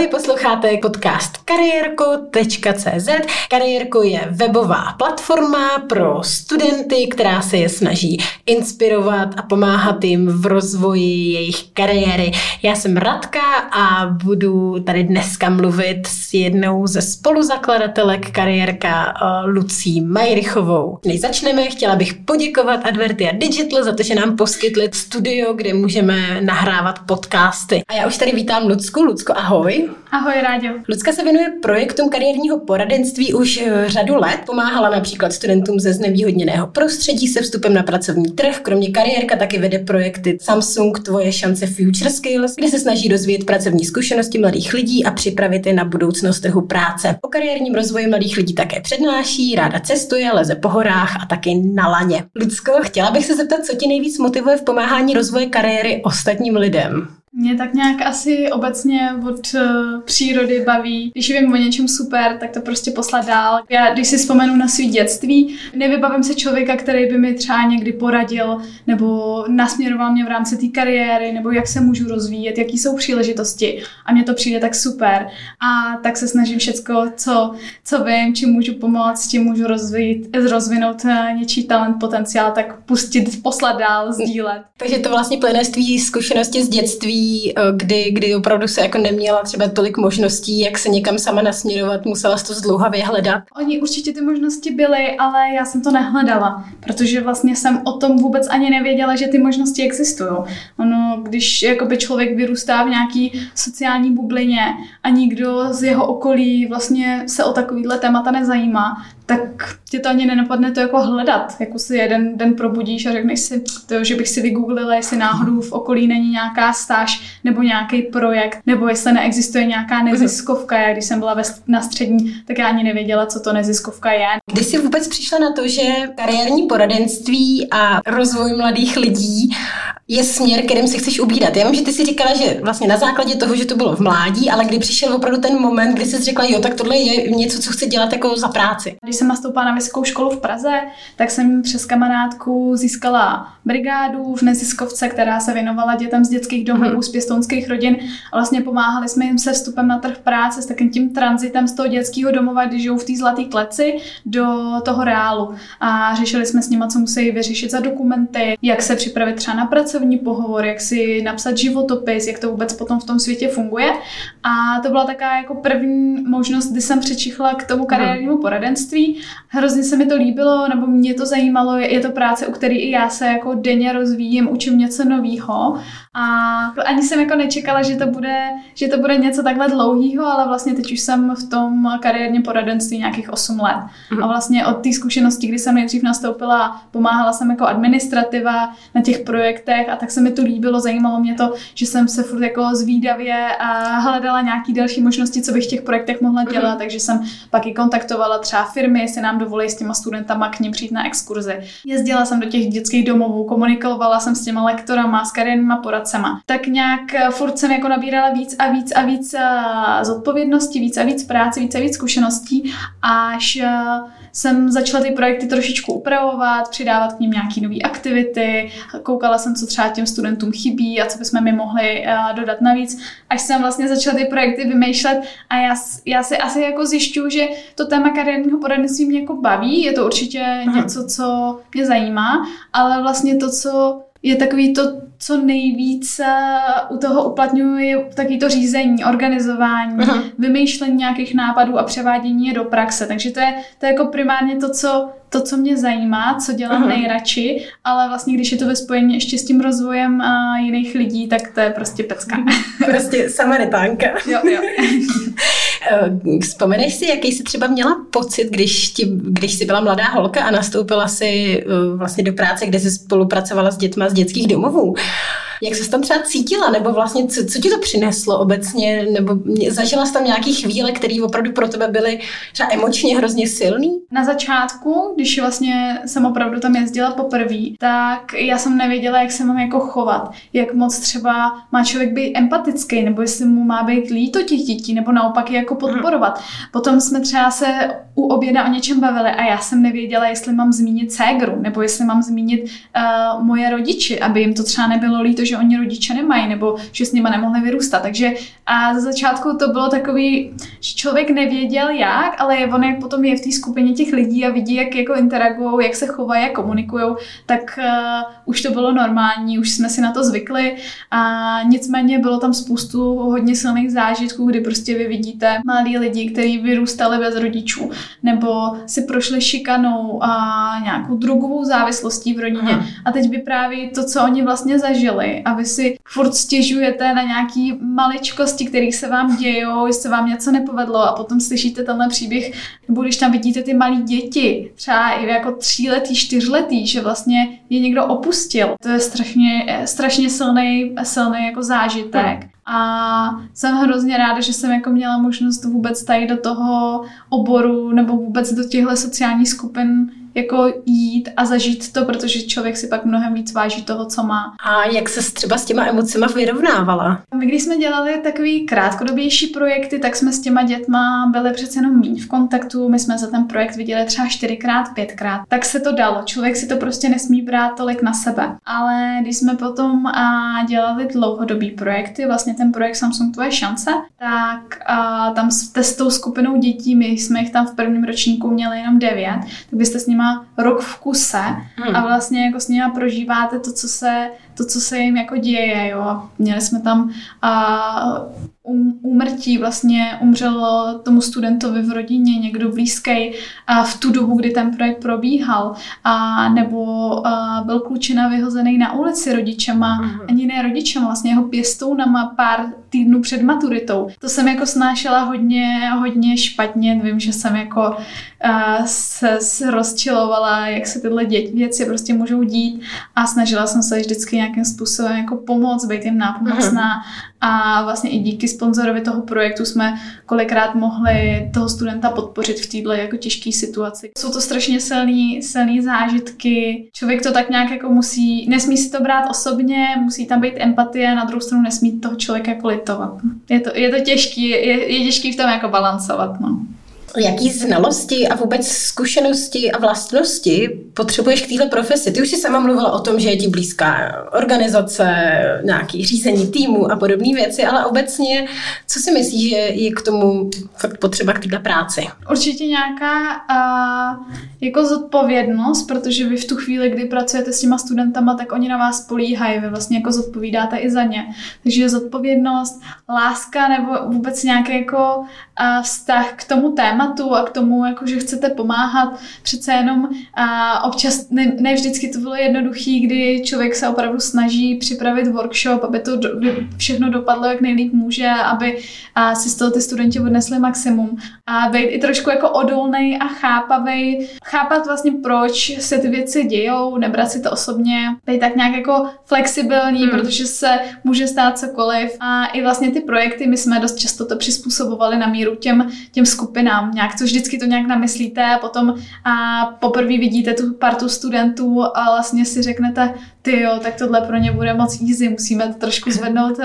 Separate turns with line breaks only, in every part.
Ahoj, posloucháte podcast kariérko.cz. Kariérko je webová platforma pro studenty, která se je snaží inspirovat a pomáhat jim v rozvoji jejich kariéry. Já jsem Radka a budu tady dneska mluvit s jednou ze spoluzakladatelek kariérka eh, Lucí Majrychovou. Než začneme, chtěla bych poděkovat Advertia Digital za to, že nám poskytli studio, kde můžeme nahrávat podcasty. A já už tady vítám Lucku. Lucko, ahoj.
Ahoj, Ráďo.
Lucka se věnuje projektům kariérního poradenství už eh, řadu let. Pomáhala například studentům ze znevýhodněného prostředí se vstupem na pracovní trh. Kromě kariérka taky vede projekty Samsung Tvoje šance Future Skills, kde se snaží rozvíjet pracovní zkušenosti mladých lidí a připravit je na budoucnost trhu práce. O kariérním rozvoji mladých lidí také přednáší, ráda cestuje, leze po horách a taky na laně. Lucko, chtěla bych se zeptat, co ti nejvíc motivuje v pomáhání rozvoje kariéry ostatním lidem?
Mě tak nějak asi obecně od uh, přírody baví. Když vím o něčem super, tak to prostě poslat dál. Já, když si vzpomenu na svý dětství, nevybavím se člověka, který by mi třeba někdy poradil nebo nasměroval mě v rámci té kariéry, nebo jak se můžu rozvíjet, jaký jsou příležitosti. A mně to přijde tak super. A tak se snažím všecko, co, co vím, čím můžu pomoct, čím můžu rozvít, rozvinout uh, něčí talent, potenciál, tak pustit, poslat dál, sdílet.
Takže to vlastně plyne z zkušenosti z dětství Eh, kdy, kdy opravdu se jako neměla třeba tolik možností, jak se někam sama nasměrovat, musela to zdlouhavě hledat?
Oni určitě ty možnosti byly, ale já jsem to nehledala, protože vlastně jsem o tom vůbec ani nevěděla, že ty možnosti existují. Ono, když jakoby člověk vyrůstá v nějaký sociální bublině a nikdo z jeho okolí vlastně se o takovýhle témata nezajímá, tak tě to ani nenapadne to jako hledat. Jako si jeden den probudíš a řekneš si, to, že bych si vygooglila, jestli náhodou v okolí není nějaká stáž nebo nějaký projekt, nebo jestli neexistuje nějaká neziskovka. Já když jsem byla ve, na střední, tak já ani nevěděla, co to neziskovka je.
Když jsi vůbec přišla na to, že kariérní poradenství a rozvoj mladých lidí je směr, kterým se chceš ubírat. Já vím, že ty si říkala, že vlastně na základě toho, že to bylo v mládí, ale kdy přišel opravdu ten moment, kdy jsi řekla, jo, tak tohle je něco, co chci dělat jako za práci.
Když jsem nastoupila na vysokou školu v Praze, tak jsem přes kamarádku získala brigádu v neziskovce, která se věnovala dětem z dětských domů, mm-hmm. z pěstounských rodin. A vlastně pomáhali jsme jim se vstupem na trh práce s takým tím transitem z toho dětského domova, když žijou v té zlaté kleci, do toho reálu. A řešili jsme s nimi, co musí vyřešit za dokumenty, jak se připravit třeba na pracovní pohovor, jak si napsat životopis, jak to vůbec potom v tom světě funguje. A to byla taková jako první možnost, kdy jsem přečichla k tomu kariérnímu poradenství. Hrozně se mi to líbilo, nebo mě to zajímalo, je to práce, u které i já se jako denně rozvíjím, učím něco nového a ani jsem jako nečekala, že to bude, že to bude něco takhle dlouhého, ale vlastně teď už jsem v tom kariérním poradenství nějakých 8 let. Mm. A vlastně od té zkušenosti, kdy jsem nejdřív nastoupila, pomáhala jsem jako administrativa na těch projektech a tak se mi to líbilo, zajímalo mě to, že jsem se furt jako zvídavě a hledala nějaký další možnosti, co bych v těch projektech mohla mhm. dělat, mm. takže jsem pak i kontaktovala třeba firmy, jestli nám dovolí s těma studentama k ním přijít na exkurzi. Jezdila jsem do těch dětských domovů, komunikovala jsem s těma lektorama, s kariérníma poradcema. Tak nějak eh, furt jsem jako nabírala víc a víc a víc eh, zodpovědnosti, víc a víc práce, víc a víc zkušeností, až eh, jsem začala ty projekty trošičku upravovat, přidávat k ním nějaké nové aktivity, koukala jsem, co třeba těm studentům chybí a co bychom mi mohli dodat navíc, až jsem vlastně začala ty projekty vymýšlet a já, já si asi jako zjišťuju, že to téma kariérního poradenství mě jako baví, je to určitě Aha. něco, co mě zajímá, ale vlastně to, co je takový to, co nejvíc u toho uplatňuji, takový to řízení, organizování, Aha. vymýšlení nějakých nápadů a převádění je do praxe. Takže to je, to je jako primárně to, co, to, co mě zajímá, co dělám Aha. nejradši, ale vlastně když je to ve spojení ještě s tím rozvojem a jiných lidí, tak to je prostě pecka.
prostě samaritánka.
jo, jo.
Eh, vzpomeneš si, jaký jsi třeba měla pocit, když, ti, když jsi byla mladá holka a nastoupila si eh, vlastně do práce, kde jsi spolupracovala s dětma z dětských domovů? Jak jsi tam třeba cítila, nebo vlastně co, co ti to přineslo obecně, nebo zažila jsi tam nějaký chvíle, které opravdu pro tebe byly třeba emočně hrozně silný?
Na začátku, když vlastně jsem opravdu tam jezdila poprvé, tak já jsem nevěděla, jak se mám jako chovat, jak moc třeba má člověk být empatický, nebo jestli mu má být líto těch dětí, nebo naopak je jako podporovat. Potom jsme třeba se u oběda o něčem bavili a já jsem nevěděla, jestli mám zmínit ségru, nebo jestli mám zmínit uh, moje rodiči, aby jim to třeba nebylo líto, že oni rodiče nemají nebo že s nima nemohli vyrůstat. Takže a za začátku to bylo takový, že člověk nevěděl jak, ale on jak potom je v té skupině těch lidí a vidí, jak jako interagují, jak se chovají, jak komunikují, tak uh, už to bylo normální, už jsme si na to zvykli a nicméně bylo tam spoustu hodně silných zážitků, kdy prostě vy vidíte mladí lidi, kteří vyrůstali bez rodičů nebo si prošli šikanou a nějakou drogovou závislostí v rodině Aha. a teď vypráví to, co oni vlastně zažili a vy si furt stěžujete na nějaký maličkosti, které se vám dějou, jestli se vám něco nepovedlo a potom slyšíte tenhle příběh, nebo když tam vidíte ty malí děti, třeba i jako tříletý, čtyřletý, že vlastně je někdo opustil. To je strašně, strašně silný, silný jako zážitek. A jsem hrozně ráda, že jsem jako měla možnost vůbec tady do toho oboru nebo vůbec do těchto sociálních skupin jako jít a zažít to, protože člověk si pak mnohem víc váží toho, co má.
A jak se třeba s těma emocima vyrovnávala?
My když jsme dělali takový krátkodobější projekty, tak jsme s těma dětma byli přece jenom méně v kontaktu. My jsme za ten projekt viděli třeba čtyřikrát, pětkrát. Tak se to dalo. Člověk si to prostě nesmí brát tolik na sebe. Ale když jsme potom a dělali dlouhodobý projekty, vlastně ten projekt Samsung Tvoje šance, tak a tam s tou skupinou dětí, my jsme jich tam v prvním ročníku měli jenom devět, tak byste s nimi nima rok v kuse hmm. a vlastně jako s nima prožíváte to, co se, to, co se jim jako děje, jo. Měli jsme tam a, um, úmrtí, vlastně umřel tomu studentovi v rodině někdo blízký a v tu dobu, kdy ten projekt probíhal, a nebo a, byl klučina vyhozený na ulici rodičema, mm-hmm. ani ne rodičem, vlastně jeho pěstounama pár týdnů před maturitou. To jsem jako snášela hodně, hodně špatně, vím, že jsem jako a, se, se rozčilovala, jak se tyhle děti, věci prostě můžou dít a snažila jsem se vždycky nějakým způsobem jako pomoct, být jim nápomocná mm-hmm. a vlastně i díky sponzorovi toho projektu jsme kolikrát mohli toho studenta podpořit v této jako těžké situaci. Jsou to strašně silný, silný zážitky. Člověk to tak nějak jako musí, nesmí si to brát osobně, musí tam být empatie, na druhou stranu nesmí toho člověka jako litovat. Je to, je to těžký, je, je těžký v tom jako balancovat. No.
Jaký znalosti a vůbec zkušenosti a vlastnosti potřebuješ k této profesi? Ty už si sama mluvila o tom, že je ti blízká organizace, nějaký řízení týmu a podobné věci, ale obecně, co si myslíš, že je k tomu fakt potřeba k této práci?
Určitě nějaká uh, jako zodpovědnost, protože vy v tu chvíli, kdy pracujete s těma studentama, tak oni na vás políhají, vy vlastně jako zodpovídáte i za ně. Takže zodpovědnost, láska nebo vůbec nějaký jako uh, vztah k tomu tématu, tématu a k tomu, jako, že chcete pomáhat. Přece jenom a občas, ne, ne vždycky to bylo jednoduché, kdy člověk se opravdu snaží připravit workshop, aby to do, všechno dopadlo, jak nejlíp může, aby a si z toho ty studenti odnesli maximum. A být i trošku jako odolný a chápavý, chápat vlastně, proč se ty věci dějou, nebrat si to osobně, být tak nějak jako flexibilní, hmm. protože se může stát cokoliv. A i vlastně ty projekty, my jsme dost často to přizpůsobovali na míru těm, těm skupinám nějak to vždycky to nějak namyslíte a potom a poprvé vidíte tu partu studentů a vlastně si řeknete, ty jo, tak tohle pro ně bude moc easy, musíme to trošku zvednout,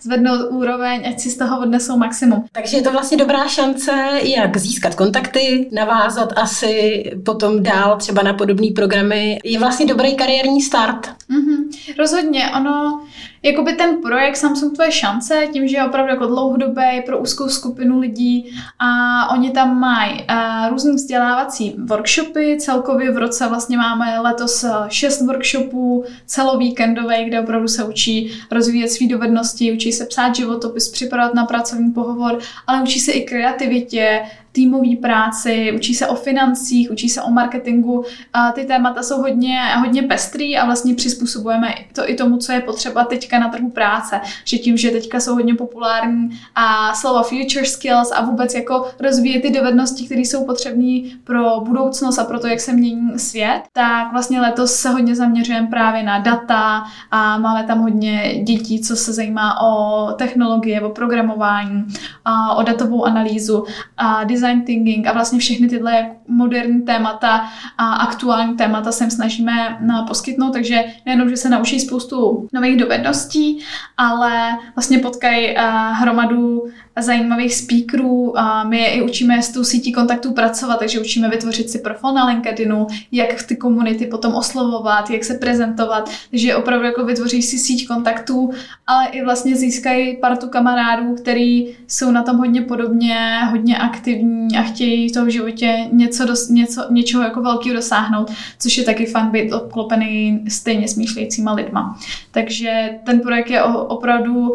zvednout úroveň, ať si z toho odnesou maximum.
Takže je to vlastně dobrá šance, jak získat kontakty, navázat asi potom dál třeba na podobné programy. Je vlastně dobrý kariérní start.
Mm-hmm. Rozhodně, ono jakoby ten projekt Samsung Tvoje šance, tím, že je opravdu jako dlouhodobý pro úzkou skupinu lidí a oni tam mají uh, různý vzdělávací workshopy, celkově v roce vlastně máme letos eh, šest workshopů, celovíkendový, kde opravdu se učí rozvíjet své dovednosti, učí se psát životopis, připravovat na pracovní pohovor, ale učí se i kreativitě, týmové práci, učí se o financích, učí se o marketingu. A ty témata jsou hodně, hodně pestrý a vlastně přizpůsobujeme to i tomu, co je potřeba teďka na trhu práce. Že tím, že teďka jsou hodně populární a slova future skills a vůbec jako rozvíjet ty dovednosti, které jsou potřebné pro budoucnost a pro to, jak se mění svět, tak vlastně letos se hodně zaměřujeme právě na data a máme tam hodně dětí, co se zajímá o technologie, o programování, a o datovou analýzu a design design thinking a vlastně všechny tyhle moderní témata a aktuální témata se snažíme poskytnout, takže nejenom, že se naučí spoustu nových dovedností, ale vlastně potkají hromadu zajímavých speakerů a my je i učíme s tou sítí kontaktů pracovat, takže učíme vytvořit si profil na LinkedInu, jak ty komunity potom oslovovat, jak se prezentovat, takže opravdu jako vytvoří si síť kontaktů, ale i vlastně získají partu kamarádů, který jsou na tom hodně podobně, hodně aktivní a chtějí v tom životě něco, dos, něco něčeho jako velkého dosáhnout, což je taky fajn být obklopený stejně smýšlejícíma lidma. Takže ten projekt je opravdu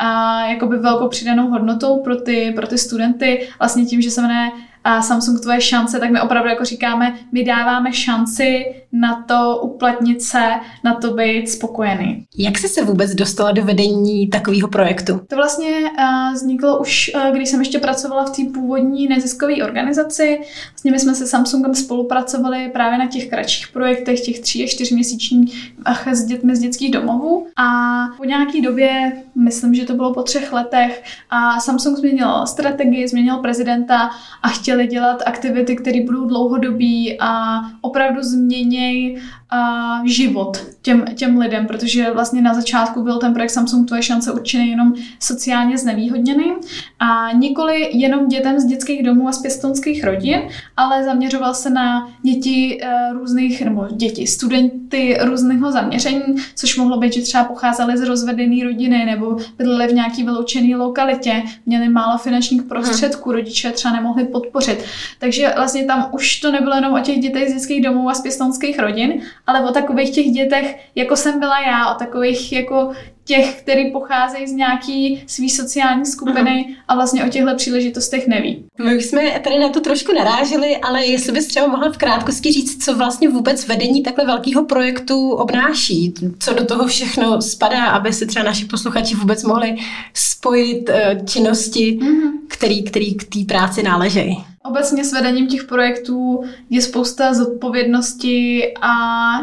a jakoby velkou přidanou hodnotou pro ty, pro ty studenty, vlastně tím, že se jmenuje a Samsung tvoje šance, tak my opravdu jako říkáme, my dáváme šanci na to uplatnit se, na to být spokojený.
Jak jsi se vůbec dostala do vedení takového projektu?
To vlastně uh, vzniklo už, uh, když jsem ještě pracovala v té původní neziskové organizaci. Vlastně my jsme se Samsungem spolupracovali právě na těch kratších projektech, těch tří a čtyř měsíčních s dětmi z dětských domovů. A po nějaké době, myslím, že to bylo po třech letech, a Samsung změnil strategii, změnil prezidenta a chtěl chtěli dělat aktivity, které budou dlouhodobí a opravdu změněj a život těm, těm lidem, protože vlastně na začátku byl ten projekt Samsung Tvoje šance určený jenom sociálně znevýhodněným a nikoli jenom dětem z dětských domů a z pěstonských rodin, ale zaměřoval se na děti uh, různých, nebo děti, studenty různého zaměření, což mohlo být, že třeba pocházeli z rozvedené rodiny nebo bydleli v nějaký vyloučené lokalitě, měli málo finančních prostředků, hmm. rodiče třeba nemohli podpořit. Takže vlastně tam už to nebylo jenom o těch dětech z dětských domů a z pěstonských rodin, ale o takových těch dětech, jako jsem byla já, o takových jako těch, který pocházejí z nějaký svý sociální skupiny uh-huh. a vlastně o těchto příležitostech neví.
My už jsme tady na to trošku naráželi, ale jestli bys třeba mohla v krátkosti říct, co vlastně vůbec vedení takhle velkého projektu obnáší, co do toho všechno spadá, aby si třeba naši posluchači vůbec mohli spojit uh, činnosti, uh-huh. který, který k té práci náležejí.
Obecně s vedením těch projektů je spousta zodpovědnosti a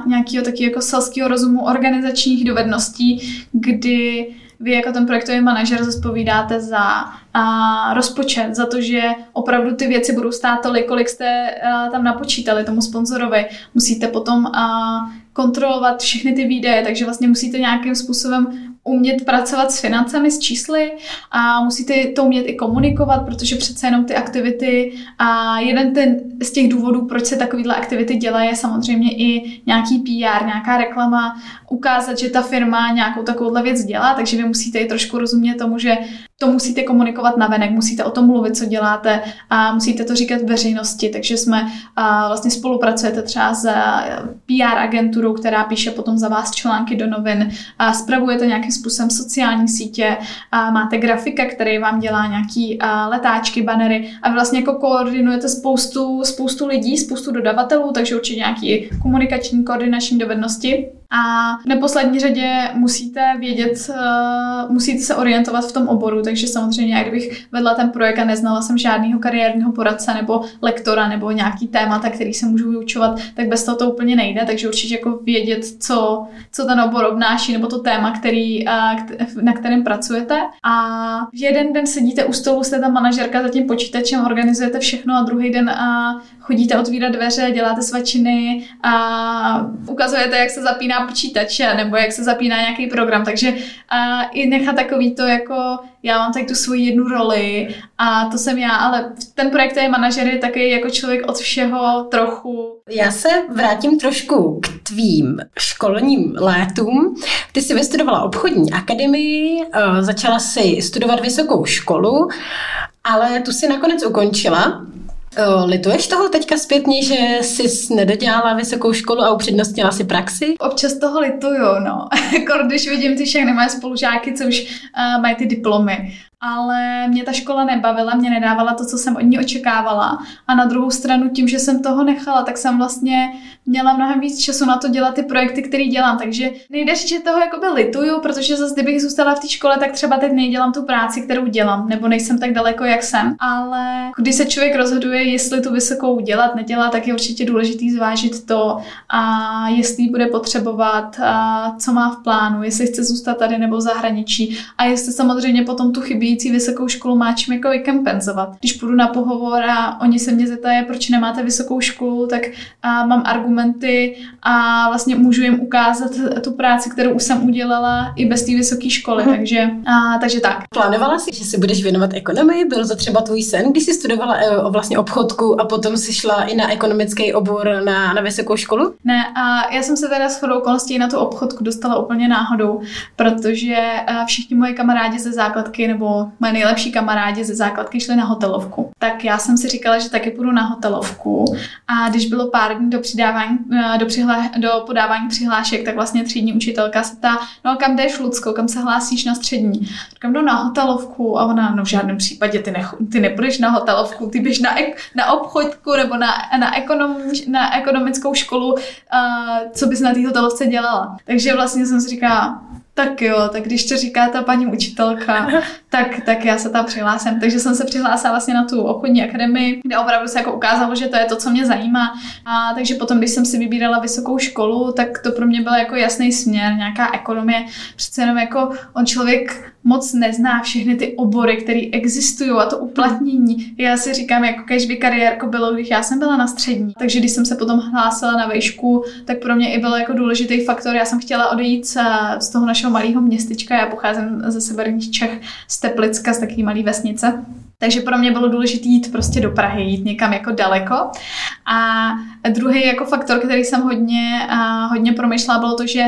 nějakého taky jako selského rozumu organizačních dovedností, kdy vy jako ten projektový manažer zodpovídáte za a, rozpočet, za to, že opravdu ty věci budou stát tolik, kolik jste a, tam napočítali tomu sponzorovi. Musíte potom a, kontrolovat všechny ty výdaje, takže vlastně musíte nějakým způsobem umět pracovat s financemi, s čísly a musíte to umět i komunikovat, protože přece jenom ty aktivity a jeden ten z těch důvodů, proč se takovýhle aktivity dělají, je samozřejmě i nějaký PR, nějaká reklama, ukázat, že ta firma nějakou takovouhle věc dělá, takže vy musíte i trošku rozumět tomu, že to musíte komunikovat navenek, musíte o tom mluvit, co děláte a musíte to říkat veřejnosti, takže jsme vlastně spolupracujete třeba s PR agenturou, která píše potom za vás články do novin a spravujete nějakým způsobem sociální sítě a máte grafika, který vám dělá nějaký letáčky, banery a vlastně jako koordinujete spoustu, spoustu lidí, spoustu dodavatelů, takže určitě nějaký komunikační, koordinační dovednosti. A v neposlední řadě musíte vědět, uh, musíte se orientovat v tom oboru, takže samozřejmě, jak kdybych vedla ten projekt a neznala jsem žádného kariérního poradce nebo lektora nebo nějaký témata, který se můžu vyučovat, tak bez toho to úplně nejde, takže určitě jako vědět, co, co ten obor obnáší nebo to téma, který, uh, na kterém pracujete. A v jeden den sedíte u stolu, jste ta manažerka za tím počítačem, organizujete všechno a druhý den uh, chodíte otvírat dveře, děláte svačiny a ukazujete, jak se zapíná počítač nebo jak se zapíná nějaký program. Takže a i nechat takový to jako já mám tak tu svoji jednu roli a to jsem já, ale ten projektový manažer je taky jako člověk od všeho trochu.
Já se vrátím trošku k tvým školním létům. Ty jsi vystudovala obchodní akademii, eh, začala si studovat vysokou školu, ale tu si nakonec ukončila. Lituješ toho teďka zpětně, že jsi nedodělala vysokou školu a upřednostnila si praxi?
Občas toho lituju, no. Když vidím ty všechny moje spolužáky, co už uh, mají ty diplomy ale mě ta škola nebavila, mě nedávala to, co jsem od ní očekávala. A na druhou stranu tím, že jsem toho nechala, tak jsem vlastně měla mnohem víc času na to dělat ty projekty, které dělám. Takže nejde říct, že toho jakoby lituju, protože zase kdybych zůstala v té škole, tak třeba teď nedělám tu práci, kterou dělám, nebo nejsem tak daleko, jak jsem. Ale když se člověk rozhoduje, jestli tu vysokou dělat, nedělat, tak je určitě důležitý zvážit to, a jestli bude potřebovat, a co má v plánu, jestli chce zůstat tady nebo v zahraničí a jestli samozřejmě potom tu chybí chybějící vysokou školu má čím jako vykompenzovat. Když půjdu na pohovor a oni se mě zeptají, proč nemáte vysokou školu, tak a mám argumenty a vlastně můžu jim ukázat tu práci, kterou už jsem udělala i bez té vysoké školy. Hmm. Takže, a, takže tak.
Plánovala jsi, že se budeš věnovat ekonomii? Byl to třeba tvůj sen, když jsi studovala e, o vlastně obchodku a potom si šla i na ekonomický obor na, na vysokou školu?
Ne, a já jsem se teda shodou okolností na tu obchodku dostala úplně náhodou, protože všichni moje kamarádi ze základky nebo moje nejlepší kamarádi ze základky šli na hotelovku. Tak já jsem si říkala, že taky půjdu na hotelovku a když bylo pár dní do, přidávání, do, přihlá, do podávání přihlášek, tak vlastně třídní učitelka se ptá, no kam jdeš Lucko, kam se hlásíš na střední? Říkám, jdu na hotelovku a ona, no v žádném případě ty, ne, ty nepůjdeš na hotelovku, ty běž na, na obchodku nebo na, na, ekonom, na ekonomickou školu, uh, co bys na té hotelovce dělala. Takže vlastně jsem si říkala, tak jo, tak když to říká ta paní učitelka, tak, tak já se tam přihlásím. Takže jsem se přihlásila vlastně na tu obchodní akademii, kde opravdu se jako ukázalo, že to je to, co mě zajímá. A takže potom, když jsem si vybírala vysokou školu, tak to pro mě byl jako jasný směr, nějaká ekonomie. Přece jenom jako on člověk moc nezná všechny ty obory, které existují a to uplatnění. Já si říkám, jako kež by kariérko bylo, když já jsem byla na střední. Takže když jsem se potom hlásila na vejšku, tak pro mě i byl jako důležitý faktor. Já jsem chtěla odejít z toho našeho malého městečka. Já pocházím ze severních Čech, z Teplicka, z takové malé vesnice. Takže pro mě bylo důležité jít prostě do Prahy, jít někam jako daleko. A druhý jako faktor, který jsem hodně, hodně promyšlela, bylo to, že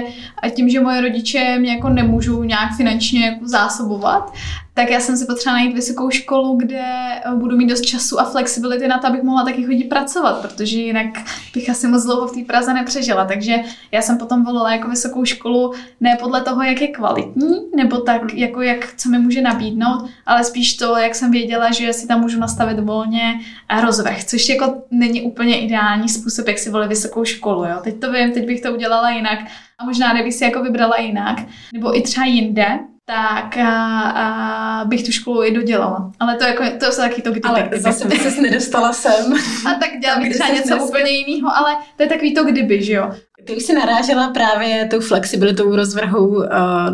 tím, že moje rodiče mě jako nemůžou nějak finančně jako zásobovat, tak já jsem si potřeba najít vysokou školu, kde eh, budu mít dost času a flexibility na to, abych mohla taky chodit pracovat, protože jinak bych asi moc dlouho v té Praze nepřežila. Takže já jsem potom volila jako vysokou školu ne podle toho, jak je kvalitní, nebo tak, jako jak, co mi může nabídnout, ale spíš to, jak jsem věděla, že si tam můžu nastavit volně a rozvech, což jako není úplně ideální způsob, jak si volit vysokou školu. Jo. Teď to vím, teď bych to udělala jinak a možná kdybych si jako vybrala jinak, nebo i třeba jinde, tak a, a bych tu školu i dodělala. Ale to, jako, to jsou taky to kdyby.
Ale zase by se nedostala sem.
A tak dělám bych třeba něco úplně jiného, ale to je takový to kdyby, že jo.
Ty už si narážela právě tou flexibilitou rozvrhu uh,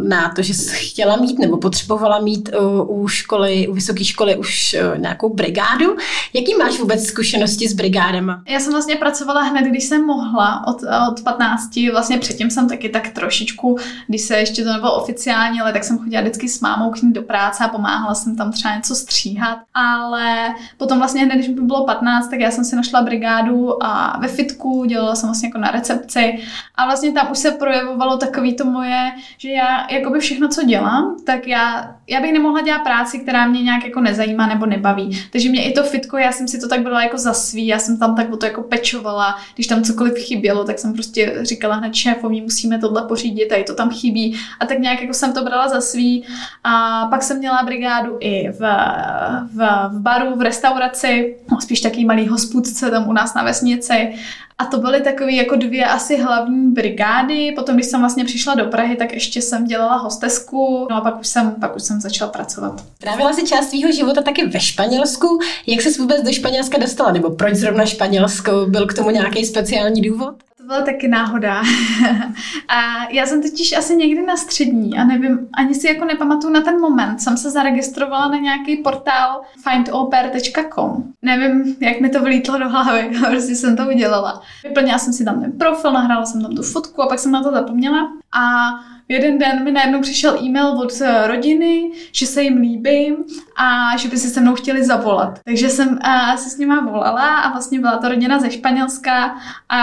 na to, že jsi chtěla mít nebo potřebovala mít uh, u školy, u vysoké školy už uh, nějakou brigádu. Jaký máš vůbec zkušenosti s brigádama?
Já jsem vlastně pracovala hned, když jsem mohla, od, od 15. Vlastně předtím jsem taky tak trošičku, když se ještě to nebylo oficiálně, ale tak jsem chodila vždycky s mámou k ní do práce a pomáhala jsem tam třeba něco stříhat. Ale potom vlastně hned, když mi bylo 15, tak já jsem si našla brigádu a ve fitku, dělala jsem vlastně jako na recepci a vlastně tam už se projevovalo takový to moje, že já jakoby všechno, co dělám, tak já, já bych nemohla dělat práci, která mě nějak jako nezajímá nebo nebaví. Takže mě i to fitko, já jsem si to tak byla jako za svý, já jsem tam tak o to jako pečovala, když tam cokoliv chybělo, tak jsem prostě říkala hned šéfovi, musíme tohle pořídit, a to tam chybí. A tak nějak jako jsem to brala za svý. A pak jsem měla brigádu i v, v, v baru, v restauraci, spíš taký malý hospůdce tam u nás na vesnici. A to byly takové jako dvě asi hlavní brigády. Potom, když jsem vlastně přišla do Prahy, tak ještě jsem dělala hostesku, no a pak už jsem, pak už jsem začala pracovat.
Trávila si část svého života taky ve Španělsku. Jak jsi vůbec do Španělska dostala? Nebo proč zrovna Španělsko? Byl k tomu nějaký speciální důvod?
Byla taky náhoda. a já jsem totiž asi někdy na střední a nevím, ani si jako nepamatuju na ten moment. Jsem se zaregistrovala na nějaký portál findoper.com. Nevím, jak mi to vlítlo do hlavy, prostě jsem to udělala. Vyplnila jsem si tam ten profil, nahrála jsem tam tu fotku a pak jsem na to zapomněla. A jeden den mi najednou přišel e-mail od eh, rodiny, že se jim líbím a že by si se mnou chtěli zavolat. Takže jsem a, se s nima volala a vlastně byla to rodina ze Španělska a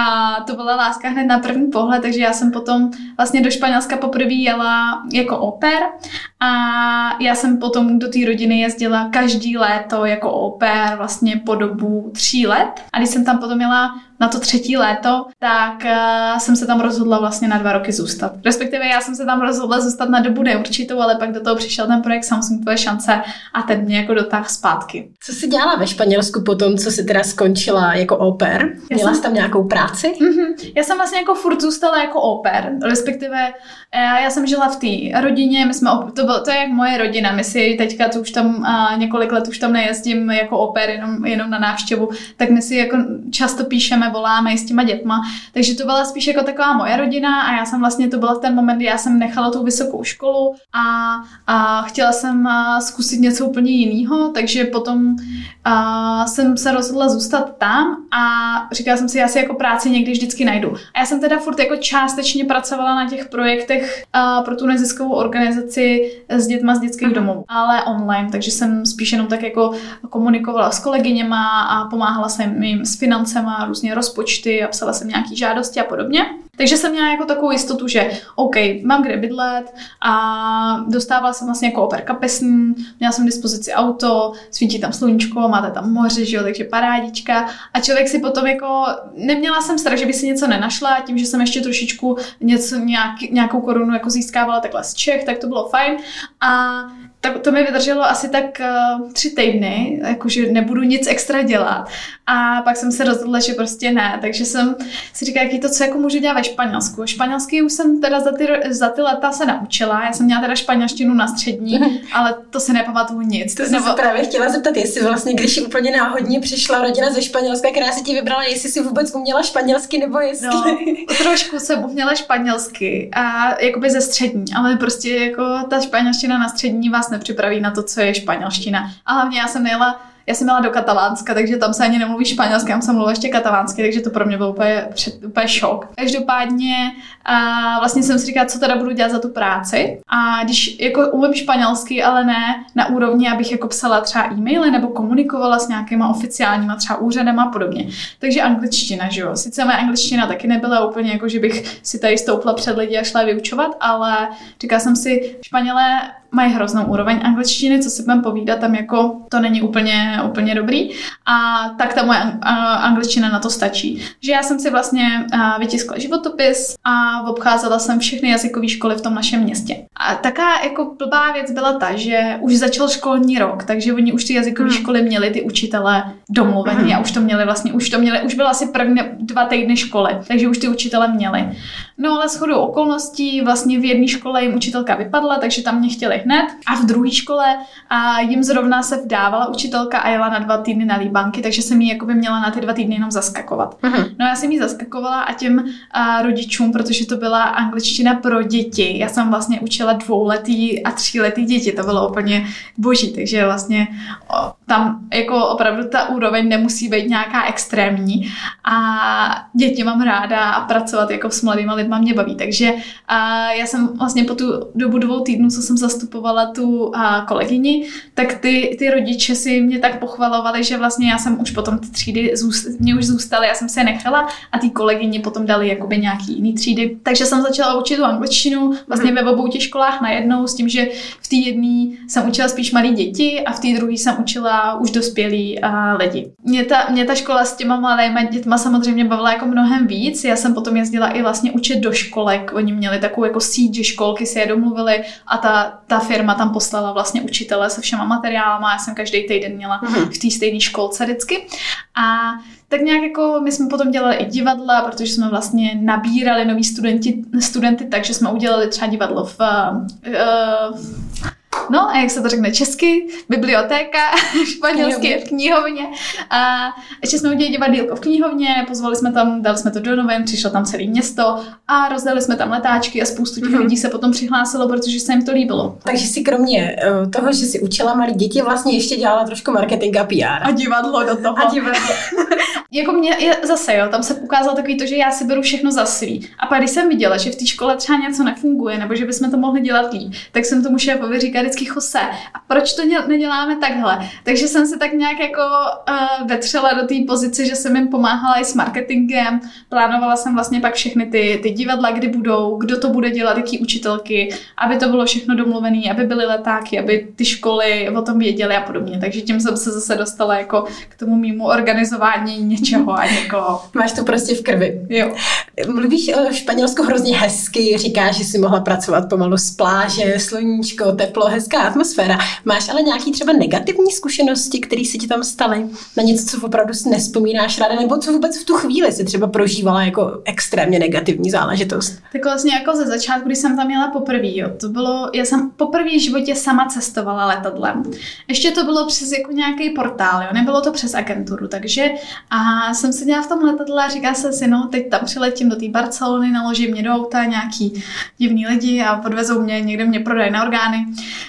to byla láska hned na první pohled, takže já jsem potom vlastně do Španělska poprvé jela jako oper a já jsem potom do té rodiny jezdila každý léto jako oper vlastně po dobu tří let a když jsem tam potom jela na to třetí léto, tak uh, jsem se tam rozhodla vlastně na dva roky zůstat. Respektive já jsem se tam rozhodla zůstat na dobu neurčitou, ale pak do toho přišel ten projekt Samsung Tvoje šance a ten mě jako dotáhl zpátky.
Co jsi dělala ve Španělsku potom, co jsi teda skončila jako oper? Měla jsi tam nějakou práci?
Mm-hmm. Já jsem vlastně jako furt zůstala jako oper, respektive já, já jsem žila v té rodině, my jsme, to, bylo, to je jak moje rodina, my si teďka to už tam a několik let už tam nejezdím jako oper, jenom, jenom na návštěvu, tak my si jako často píšeme voláme i s těma dětma. Takže to byla spíš jako taková moje rodina a já jsem vlastně, to byla v ten moment, kdy já jsem nechala tu vysokou školu a, a chtěla jsem zkusit něco úplně jiného, takže potom a, jsem se rozhodla zůstat tam a říkala jsem si, já si jako práci někdy vždycky najdu. A já jsem teda furt jako částečně pracovala na těch projektech a, pro tu neziskovou organizaci s dětma z dětských mhm. domů, ale online, takže jsem spíš jenom tak jako komunikovala s kolegyněma a pomáhala jsem jim s financema, různě rozpočty a psala jsem nějaký žádosti a podobně. Takže jsem měla jako takovou jistotu, že OK, mám kde bydlet a dostávala jsem vlastně jako oper kapesní, měla jsem v dispozici auto, svítí tam sluníčko, máte tam moře, že jo, takže parádička a člověk si potom jako, neměla jsem strach, že by si něco nenašla, tím, že jsem ještě trošičku něco, nějak, nějakou korunu jako získávala takhle z Čech, tak to bylo fajn a tak to mi vydrželo asi tak uh, tři týdny, jakože nebudu nic extra dělat. A pak jsem se rozhodla, že prostě ne. Takže jsem si říkala, jaký to, co jako můžu dělat ve Španělsku. Španělský už jsem teda za ty, za ty leta se naučila. Já jsem měla teda španělštinu na střední, ale to se nepamatuju nic.
To jsem Nebo... se právě chtěla zeptat, jestli vlastně, když úplně náhodně přišla rodina ze Španělska, která se ti vybrala, jestli si vůbec uměla španělsky nebo jestli... No,
trošku jsem uměla španělsky a jakoby ze střední, ale prostě jako ta španělština na střední vás nepřipraví na to, co je španělština. A hlavně já jsem nejela já jsem měla do Katalánska, takže tam se ani nemluví španělsky, tam se mluví ještě katalánsky, takže to pro mě byl úplně, před, úplně šok. Každopádně a vlastně jsem si říkala, co teda budu dělat za tu práci. A když jako umím španělsky, ale ne na úrovni, abych jako psala třeba e-maily nebo komunikovala s nějakýma oficiálníma třeba úřadem a podobně. Takže angličtina, že jo. Sice moje angličtina taky nebyla úplně jako, že bych si tady stoupla před lidi a šla vyučovat, ale říkala jsem si, Španělé mají hroznou úroveň angličtiny, co si budeme povídat, tam jako to není úplně, úplně dobrý. A tak ta moje angličtina na to stačí. Že já jsem si vlastně vytiskla životopis a obcházela jsem všechny jazykové školy v tom našem městě. A taká jako blbá věc byla ta, že už začal školní rok, takže oni už ty jazykové hmm. školy měli ty učitele domluvený hmm. a už to měli vlastně, už to měli, už bylo asi první dva týdny školy, takže už ty učitele měli. No ale shodou okolností vlastně v jedné škole jim učitelka vypadla, takže tam mě chtěli hned. A v druhé škole a jim zrovna se vdávala učitelka a jela na dva týdny na líbanky, takže jsem jí jakoby měla na ty dva týdny jenom zaskakovat. Uh-huh. No já jsem jí zaskakovala a těm a, rodičům, protože to byla angličtina pro děti. Já jsem vlastně učila dvouletý a tříletý děti, to bylo úplně boží, takže vlastně o, tam jako opravdu ta úroveň nemusí být nějaká extrémní a děti mám ráda a pracovat jako s mladými lidma mě baví. Takže a já jsem vlastně po tu dobu dvou týdnů, co jsem zastupovala tu a, kolegyni, tak ty, ty rodiče si mě tak pochvalovali, že vlastně já jsem už potom ty třídy zůst, mě už zůstaly, já jsem se nechala a ty kolegyni potom dali jakoby nějaký jiný třídy. Takže jsem začala učit tu angličtinu vlastně mm. ve obou těch školách najednou s tím, že v té jedné jsem učila spíš malé děti a v té druhé jsem učila už dospělí a lidi. Mě ta, mě ta škola s těma malými dětma samozřejmě bavila jako mnohem víc. Já jsem potom jezdila i vlastně učit do školek. Oni měli takovou jako síť, že školky si je domluvili a ta, ta firma tam poslala vlastně učitele se všema materiálama. Já jsem každý týden měla mm-hmm. v té stejné školce vždycky. A tak nějak jako my jsme potom dělali i divadla, protože jsme vlastně nabírali nový studenti, studenty, takže jsme udělali třeba divadlo v uh, No a jak se to řekne česky, bibliotéka, španělsky v knihovně. A ještě jsme udělali divadýlko v knihovně, pozvali jsme tam, dali jsme to do novin, přišlo tam celé město a rozdali jsme tam letáčky a spoustu těch mm-hmm. lidí se potom přihlásilo, protože se jim to líbilo.
Takže si kromě uh, toho, že si učila malé děti, vlastně ještě dělala trošku marketing a PR.
A divadlo do toho.
A divadlo.
jako mě je zase, jo, tam se ukázalo takový to, že já si beru všechno za svý. A pak když jsem viděla, že v té škole třeba něco nefunguje, nebo že bychom to mohli dělat líp, tak jsem tomu šéfovi říkala vždycky Jose, a proč to neděláme takhle? Takže jsem se tak nějak jako uh, vetřela do té pozice, že jsem jim pomáhala i s marketingem, plánovala jsem vlastně pak všechny ty, ty divadla, kdy budou, kdo to bude dělat, jaký učitelky, aby to bylo všechno domluvené, aby byly letáky, aby ty školy o tom věděly a podobně. Takže tím jsem se zase dostala jako k tomu mýmu organizování něčeho a někoho.
Máš to prostě v krvi.
Jo.
Mluvíš o Španělsku hrozně hezky, říkáš, že jsi mohla pracovat pomalu z pláže, sluníčko, teplo, hezky hezká atmosféra. Máš ale nějaký třeba negativní zkušenosti, které se ti tam staly? Na něco, co opravdu si nespomínáš ráda, nebo co vůbec v tu chvíli si třeba prožívala jako extrémně negativní záležitost?
Tak vlastně jako ze začátku, když jsem tam měla poprvé, jo, to bylo, já jsem poprvé v životě sama cestovala letadlem. Ještě to bylo přes jako nějaký portál, jo, nebylo to přes agenturu, takže a jsem seděla v tom letadle a říká se si, no teď tam přiletím do té Barcelony, naložím mě do auta nějaký divný lidi a podvezou mě, někde mě prodají na orgány.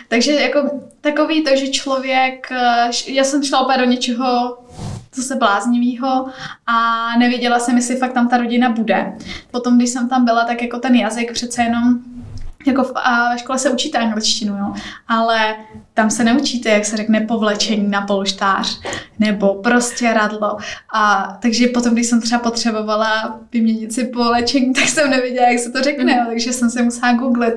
Takže jako takový to, že člověk, eh, já jsem šla opět do něčeho zase bláznivýho a nevěděla jsem, jestli fakt tam ta rodina bude. Potom, když jsem tam byla, tak jako ten jazyk přece jenom jako v, a ve škole se učíte angličtinu, jo, ale tam se neučíte, jak se řekne povlečení na polštář nebo prostě radlo. A takže potom, když jsem třeba potřebovala vyměnit si povlečení, tak jsem nevěděla, jak se to řekne, mm. jo, takže jsem se musela googlit.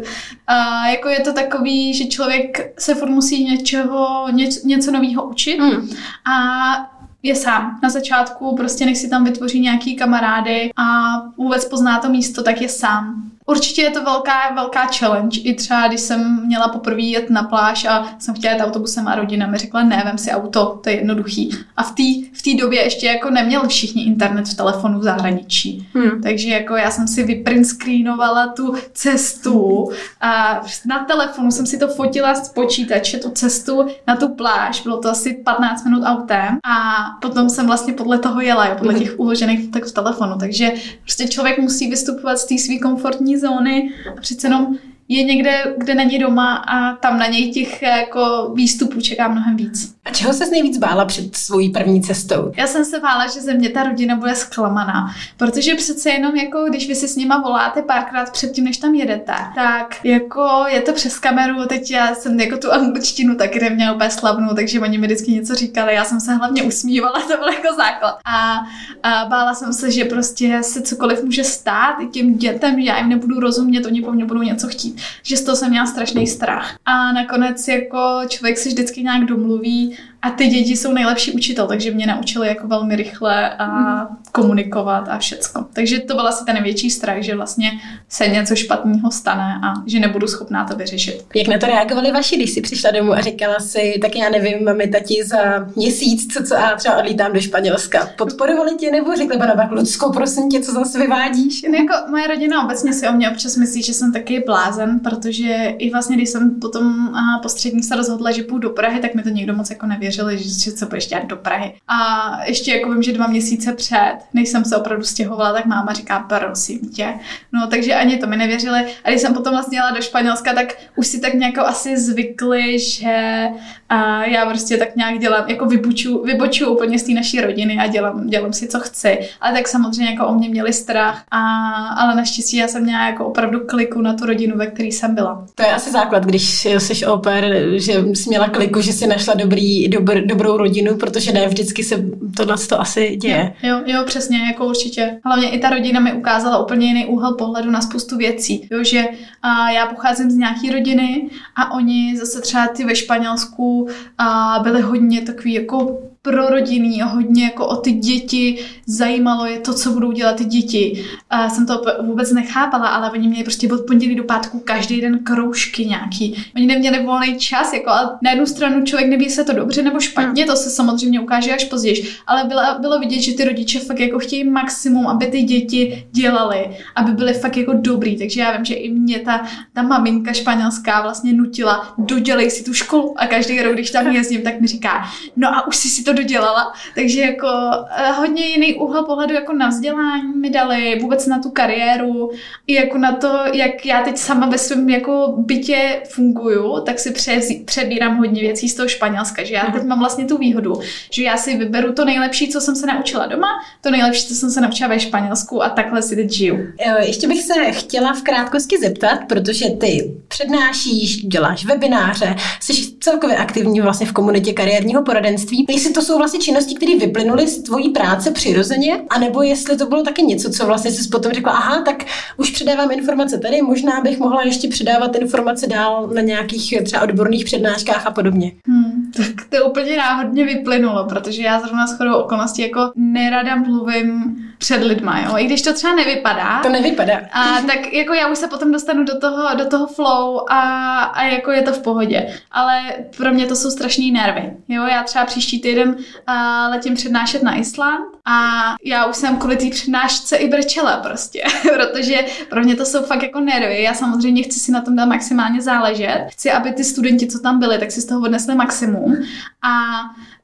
A jako je to takový, že člověk se furt musí něčeho, něco, něco nového učit mm. a je sám. Na začátku prostě než si tam vytvoří nějaký kamarády a vůbec pozná to místo, tak je sám. Určitě je to velká, velká challenge. I třeba, když jsem měla poprvé jet na pláž a jsem chtěla jet autobusem a rodina mi řekla, ne, vem si auto, to je jednoduchý. A v té v tý době ještě jako neměli všichni internet v telefonu v zahraničí. Hmm. Takže jako já jsem si vyprint screenovala tu cestu a na telefonu jsem si to fotila z počítače, tu cestu na tu pláž. Bylo to asi 15 minut autem a potom jsem vlastně podle toho jela, jo, podle hmm. těch uložených fotek v telefonu. Takže prostě člověk musí vystupovat z té své komfortní zóny. A přece jenom je někde, kde není doma a tam na něj těch jako výstupů čeká mnohem víc.
A čeho se nejvíc bála před svojí první cestou?
Já jsem se bála, že ze mě ta rodina bude zklamaná, protože přece jenom jako když vy si s nima voláte párkrát předtím, než tam jedete, tak jako je to přes kameru, teď já jsem jako tu angličtinu taky neměla úplně slavnou, takže oni mi vždycky něco říkali, já jsem se hlavně usmívala, to byl jako základ. A, a bála jsem se, že prostě se cokoliv může stát i těm dětem, já jim nebudu rozumět, oni po mně budou něco chtít. Že z toho jsem měla strašný strach. A nakonec jako člověk si vždycky nějak domluví, a ty děti jsou nejlepší učitel, takže mě naučili jako velmi rychle a mm. komunikovat a všecko. Takže to byl asi ten největší strach, že vlastně se něco špatného stane a že nebudu schopná to vyřešit.
Jak na to reagovali vaši, když jsi přišla domů a říkala si, tak já nevím, mami, tati za měsíc, co, co a třeba odlítám do Španělska. Podporovali tě nebo řekli, pana Lucko, prosím tě, co zase vyvádíš?
No, jako moje rodina obecně si o mě občas myslí, že jsem taky blázen, protože i vlastně, když jsem potom po střední se rozhodla, že půjdu do Prahy, tak mi to někdo moc jako nevěřil věřili, že, se budeš dělat do Prahy. A ještě jako vím, že dva měsíce před, než jsem se opravdu stěhovala, tak máma říká, prosím tě. No, takže ani to mi nevěřili. A když jsem potom vlastně jela do Španělska, tak už si tak nějak asi zvykli, že a já prostě tak nějak dělám, jako vyboču, vyboču úplně z té naší rodiny a dělám, dělám si, co chci. Ale tak samozřejmě jako o mě měli strach, a, ale naštěstí já jsem měla jako opravdu kliku na tu rodinu, ve které jsem byla.
To je asi základ, když jsi oper, že jsi měla kliku, že jsi našla dobrý, dobrý dobr, dobrou rodinu, protože ne vždycky se tohle to asi děje.
Jo, jo, přesně, jako určitě. Hlavně i ta rodina mi ukázala úplně jiný úhel pohledu na spoustu věcí. Jo, že a já pocházím z nějaké rodiny a oni zase třeba ty ve Španělsku a byli hodně takový jako prorodinný a hodně jako o ty děti zajímalo je to, co budou dělat ty děti. A jsem to vůbec nechápala, ale oni měli prostě od pondělí do pátku každý den kroužky nějaký. Oni neměli volný čas, jako a na jednu stranu člověk neví, jestli to dobře nebo špatně, to se samozřejmě ukáže až později, ale bylo, bylo vidět, že ty rodiče fakt jako chtějí maximum, aby ty děti dělali, aby byly fakt jako dobrý. Takže já vím, že i mě ta, ta maminka španělská vlastně nutila, dodělej si tu školu a každý rok, když tam jezdím, tak mi říká, no a už si si to dodělala. Takže jako eh, hodně jiný úhel pohledu jako na vzdělání mi dali, vůbec na tu kariéru, i jako na to, jak já teď sama ve svém jako bytě funguju, tak si přezí, přebírám hodně věcí z toho Španělska, že já teď mám vlastně tu výhodu, že já si vyberu to nejlepší, co jsem se naučila doma, to nejlepší, co jsem se naučila ve Španělsku a takhle si teď žiju.
Ještě bych se chtěla v krátkosti zeptat, protože ty přednášíš, děláš webináře, jsi celkově aktivní vlastně v komunitě kariérního poradenství. Jestli to jsou vlastně činnosti, které vyplynuly z tvojí práce přirozeně, anebo jestli to bylo taky něco, co vlastně jsi potom řekla, aha, tak už předávám informace tady, možná bych mohla ještě předávat informace dál na nějakých třeba odborných přednáškách a podobně.
Hmm, tak to úplně náhodně vyplynulo, protože já zrovna s chodou okolností jako nerada mluvím před lidma, jo. I když to třeba nevypadá.
To nevypadá.
A tak jako já už se potom dostanu do toho, do toho flow a, a jako je to v pohodě. Ale pro mě to jsou strašný nervy. Jo, já třeba příští týden uh, letím přednášet na Island a já už jsem kvůli té přednášce i brčela prostě, protože pro mě to jsou fakt jako nervy. Já samozřejmě chci si na tom dát maximálně záležet. Chci, aby ty studenti, co tam byli, tak si z toho odnesli maximum. A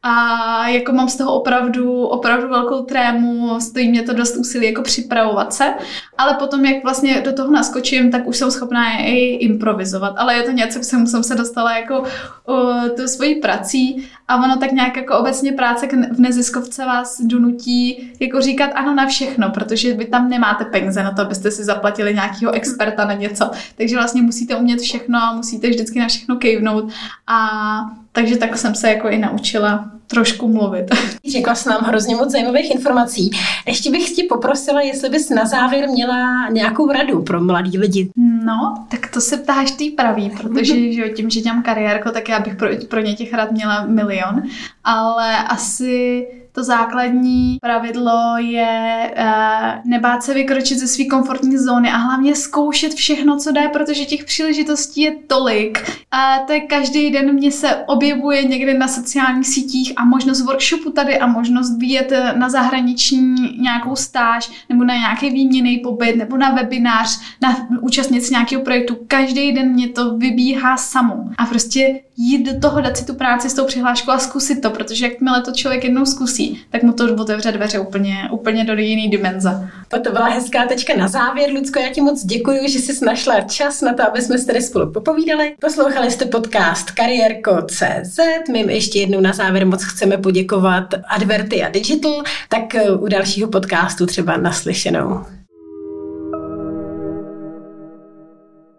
a jako mám z toho opravdu, opravdu velkou trému, stojí mě to dost úsilí jako připravovat se, ale potom, jak vlastně do toho naskočím, tak už jsem schopná i improvizovat, ale je to něco, k čemu jsem se dostala jako uh, tou svojí prací a ono tak nějak jako obecně práce v neziskovce vás donutí jako říkat ano na všechno, protože vy tam nemáte peníze na to, abyste si zaplatili nějakého experta na něco, takže vlastně musíte umět všechno, musíte vždycky na všechno kejvnout a takže tak jsem se jako i naučila trošku mluvit.
Řekla jsi nám hrozně moc zajímavých informací. Ještě bych tě poprosila, jestli bys na závěr měla nějakou radu pro mladý lidi.
No, tak to se ptáš ty pravý, protože že tím, že dělám kariérko, tak já bych pro, pro ně těch rad měla milion. Ale asi to základní pravidlo je uh, nebát se vykročit ze své komfortní zóny a hlavně zkoušet všechno, co jde, protože těch příležitostí je tolik. A to je každý den mě se objevuje někde na sociálních sítích a možnost workshopu tady a možnost vyjet na zahraniční nějakou stáž nebo na nějaký výměný pobyt nebo na webinář, na účastnit nějakého projektu. Každý den mě to vybíhá samo. A prostě jít do toho, dát si tu práci s tou přihláškou a zkusit to, protože jakmile to člověk jednou zkusí, tak mu to otevře dveře úplně, úplně do jiné dimenze.
To byla hezká tečka na závěr. Lucko, já ti moc děkuji, že jsi našla čas na to, aby jsme se tady spolu popovídali. Poslouchali jste podcast Kariérko.cz. My jim ještě jednou na závěr moc chceme poděkovat Adverty a Digital, tak u dalšího podcastu třeba naslyšenou.